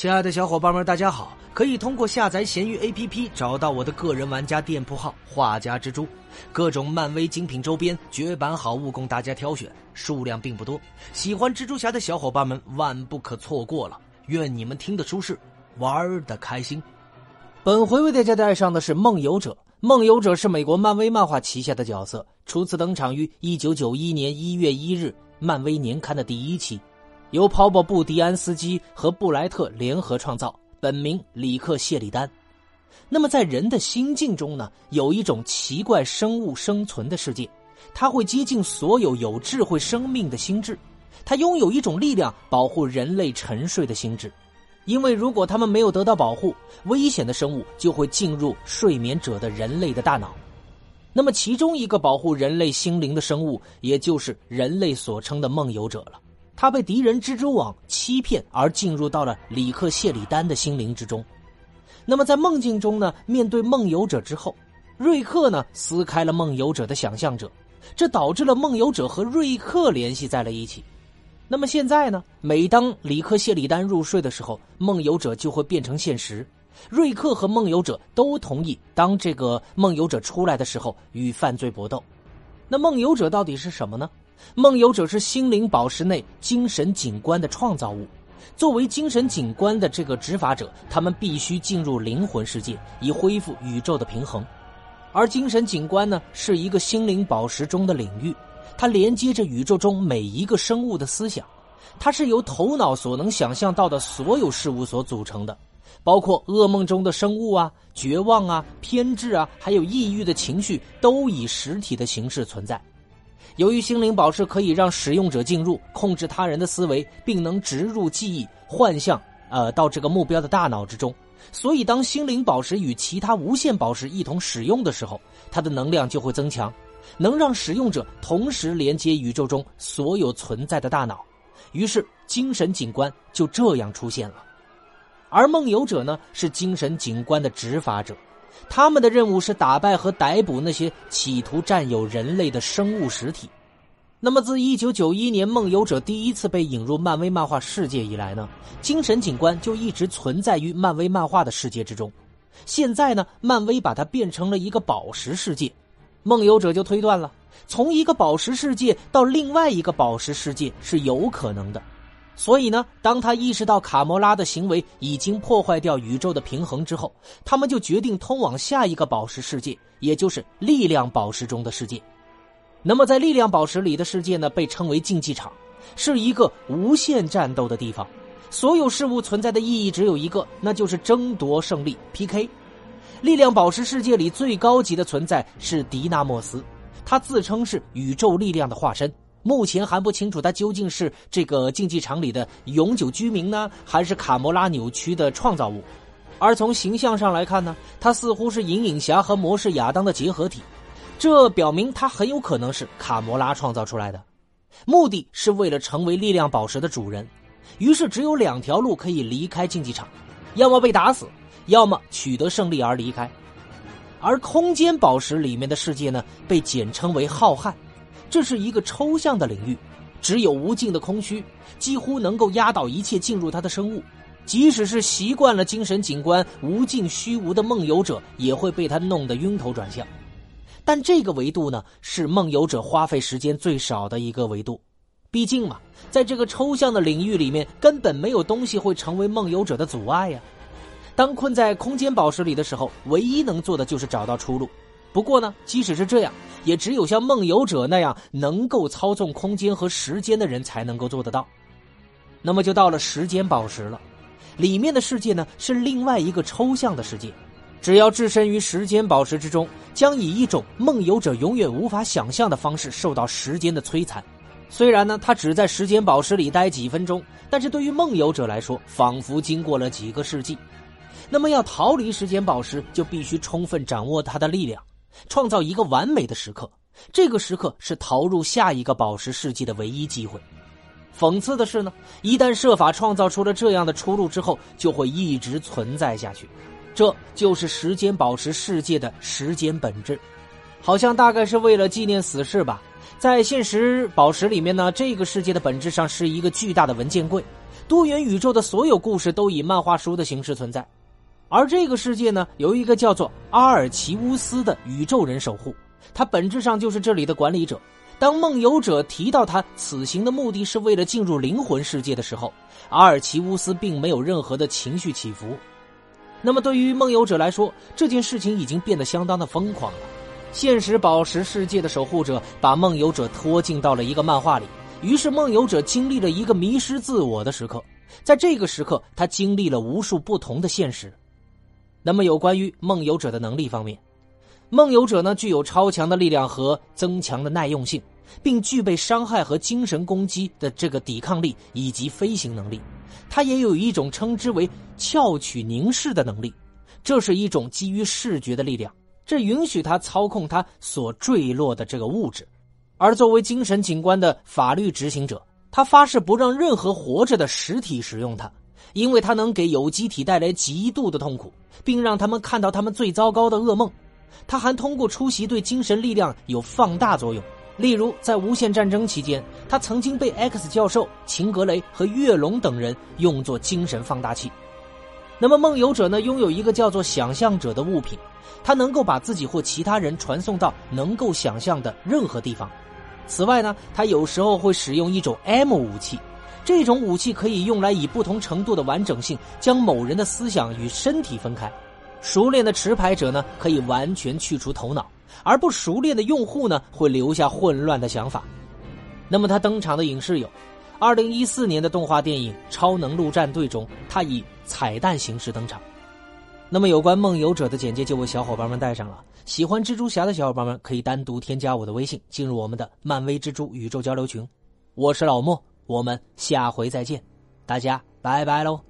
亲爱的小伙伴们，大家好！可以通过下载闲鱼 APP 找到我的个人玩家店铺号“画家蜘蛛”，各种漫威精品周边、绝版好物供大家挑选，数量并不多。喜欢蜘蛛侠的小伙伴们万不可错过了！愿你们听得舒适，玩的开心。本回为大家带上的是梦游者。梦游者是美国漫威漫画旗下的角色，初次登场于1991年1月1日漫威年刊的第一期。由跑跑布迪安斯基和布莱特联合创造，本名里克谢里丹。那么，在人的心境中呢，有一种奇怪生物生存的世界，它会接近所有有智慧生命的心智，它拥有一种力量，保护人类沉睡的心智。因为如果他们没有得到保护，危险的生物就会进入睡眠者的人类的大脑。那么，其中一个保护人类心灵的生物，也就是人类所称的梦游者了。他被敌人蜘蛛网欺骗，而进入到了里克谢里丹的心灵之中。那么在梦境中呢？面对梦游者之后，瑞克呢撕开了梦游者的想象者，这导致了梦游者和瑞克联系在了一起。那么现在呢？每当里克谢里丹入睡的时候，梦游者就会变成现实。瑞克和梦游者都同意，当这个梦游者出来的时候与犯罪搏斗。那梦游者到底是什么呢？梦游者是心灵宝石内精神景观的创造物。作为精神景观的这个执法者，他们必须进入灵魂世界，以恢复宇宙的平衡。而精神景观呢，是一个心灵宝石中的领域，它连接着宇宙中每一个生物的思想。它是由头脑所能想象到的所有事物所组成的，包括噩梦中的生物啊、绝望啊、偏执啊，还有抑郁的情绪，都以实体的形式存在。由于心灵宝石可以让使用者进入控制他人的思维，并能植入记忆幻象，呃，到这个目标的大脑之中，所以当心灵宝石与其他无限宝石一同使用的时候，它的能量就会增强，能让使用者同时连接宇宙中所有存在的大脑，于是精神景观就这样出现了。而梦游者呢，是精神景观的执法者。他们的任务是打败和逮捕那些企图占有人类的生物实体。那么，自1991年《梦游者》第一次被引入漫威漫画世界以来呢，精神警官就一直存在于漫威漫画的世界之中。现在呢，漫威把它变成了一个宝石世界，梦游者就推断了，从一个宝石世界到另外一个宝石世界是有可能的。所以呢，当他意识到卡魔拉的行为已经破坏掉宇宙的平衡之后，他们就决定通往下一个宝石世界，也就是力量宝石中的世界。那么，在力量宝石里的世界呢，被称为竞技场，是一个无限战斗的地方。所有事物存在的意义只有一个，那就是争夺胜利 PK。力量宝石世界里最高级的存在是迪纳莫斯，他自称是宇宙力量的化身。目前还不清楚他究竟是这个竞技场里的永久居民呢，还是卡魔拉扭曲的创造物。而从形象上来看呢，他似乎是银影侠和魔士亚当的结合体，这表明他很有可能是卡魔拉创造出来的。目的是为了成为力量宝石的主人，于是只有两条路可以离开竞技场：要么被打死，要么取得胜利而离开。而空间宝石里面的世界呢，被简称为浩瀚。这是一个抽象的领域，只有无尽的空虚，几乎能够压倒一切进入它的生物。即使是习惯了精神景观无尽虚无的梦游者，也会被它弄得晕头转向。但这个维度呢，是梦游者花费时间最少的一个维度。毕竟嘛，在这个抽象的领域里面，根本没有东西会成为梦游者的阻碍呀。当困在空间宝石里的时候，唯一能做的就是找到出路。不过呢，即使是这样，也只有像梦游者那样能够操纵空间和时间的人才能够做得到。那么就到了时间宝石了，里面的世界呢是另外一个抽象的世界。只要置身于时间宝石之中，将以一种梦游者永远无法想象的方式受到时间的摧残。虽然呢，他只在时间宝石里待几分钟，但是对于梦游者来说，仿佛经过了几个世纪。那么要逃离时间宝石，就必须充分掌握它的力量。创造一个完美的时刻，这个时刻是逃入下一个宝石世纪的唯一机会。讽刺的是呢，一旦设法创造出了这样的出路之后，就会一直存在下去。这就是时间宝石世界的时间本质，好像大概是为了纪念死士吧。在现实宝石里面呢，这个世界的本质上是一个巨大的文件柜，多元宇宙的所有故事都以漫画书的形式存在，而这个世界呢，有一个叫做阿尔奇乌斯的宇宙人守护，他本质上就是这里的管理者。当梦游者提到他此行的目的是为了进入灵魂世界的时候，阿尔奇乌斯并没有任何的情绪起伏。那么对于梦游者来说，这件事情已经变得相当的疯狂了。现实宝石世界的守护者把梦游者拖进到了一个漫画里，于是梦游者经历了一个迷失自我的时刻。在这个时刻，他经历了无数不同的现实。那么有关于梦游者的能力方面。梦游者呢，具有超强的力量和增强的耐用性，并具备伤害和精神攻击的这个抵抗力以及飞行能力。他也有一种称之为翘曲凝视的能力，这是一种基于视觉的力量，这允许他操控他所坠落的这个物质。而作为精神警官的法律执行者，他发誓不让任何活着的实体使用它，因为它能给有机体带来极度的痛苦，并让他们看到他们最糟糕的噩梦。他还通过出席对精神力量有放大作用，例如在无限战争期间，他曾经被 X 教授、秦格雷和月龙等人用作精神放大器。那么梦游者呢，拥有一个叫做想象者的物品，他能够把自己或其他人传送到能够想象的任何地方。此外呢，他有时候会使用一种 M 武器，这种武器可以用来以不同程度的完整性将某人的思想与身体分开。熟练的持牌者呢，可以完全去除头脑；而不熟练的用户呢，会留下混乱的想法。那么他登场的影视有：二零一四年的动画电影《超能陆战队》中，他以彩蛋形式登场。那么有关梦游者的简介就为小伙伴们带上了。喜欢蜘蛛侠的小伙伴们可以单独添加我的微信，进入我们的漫威蜘蛛宇宙交流群。我是老莫，我们下回再见，大家拜拜喽。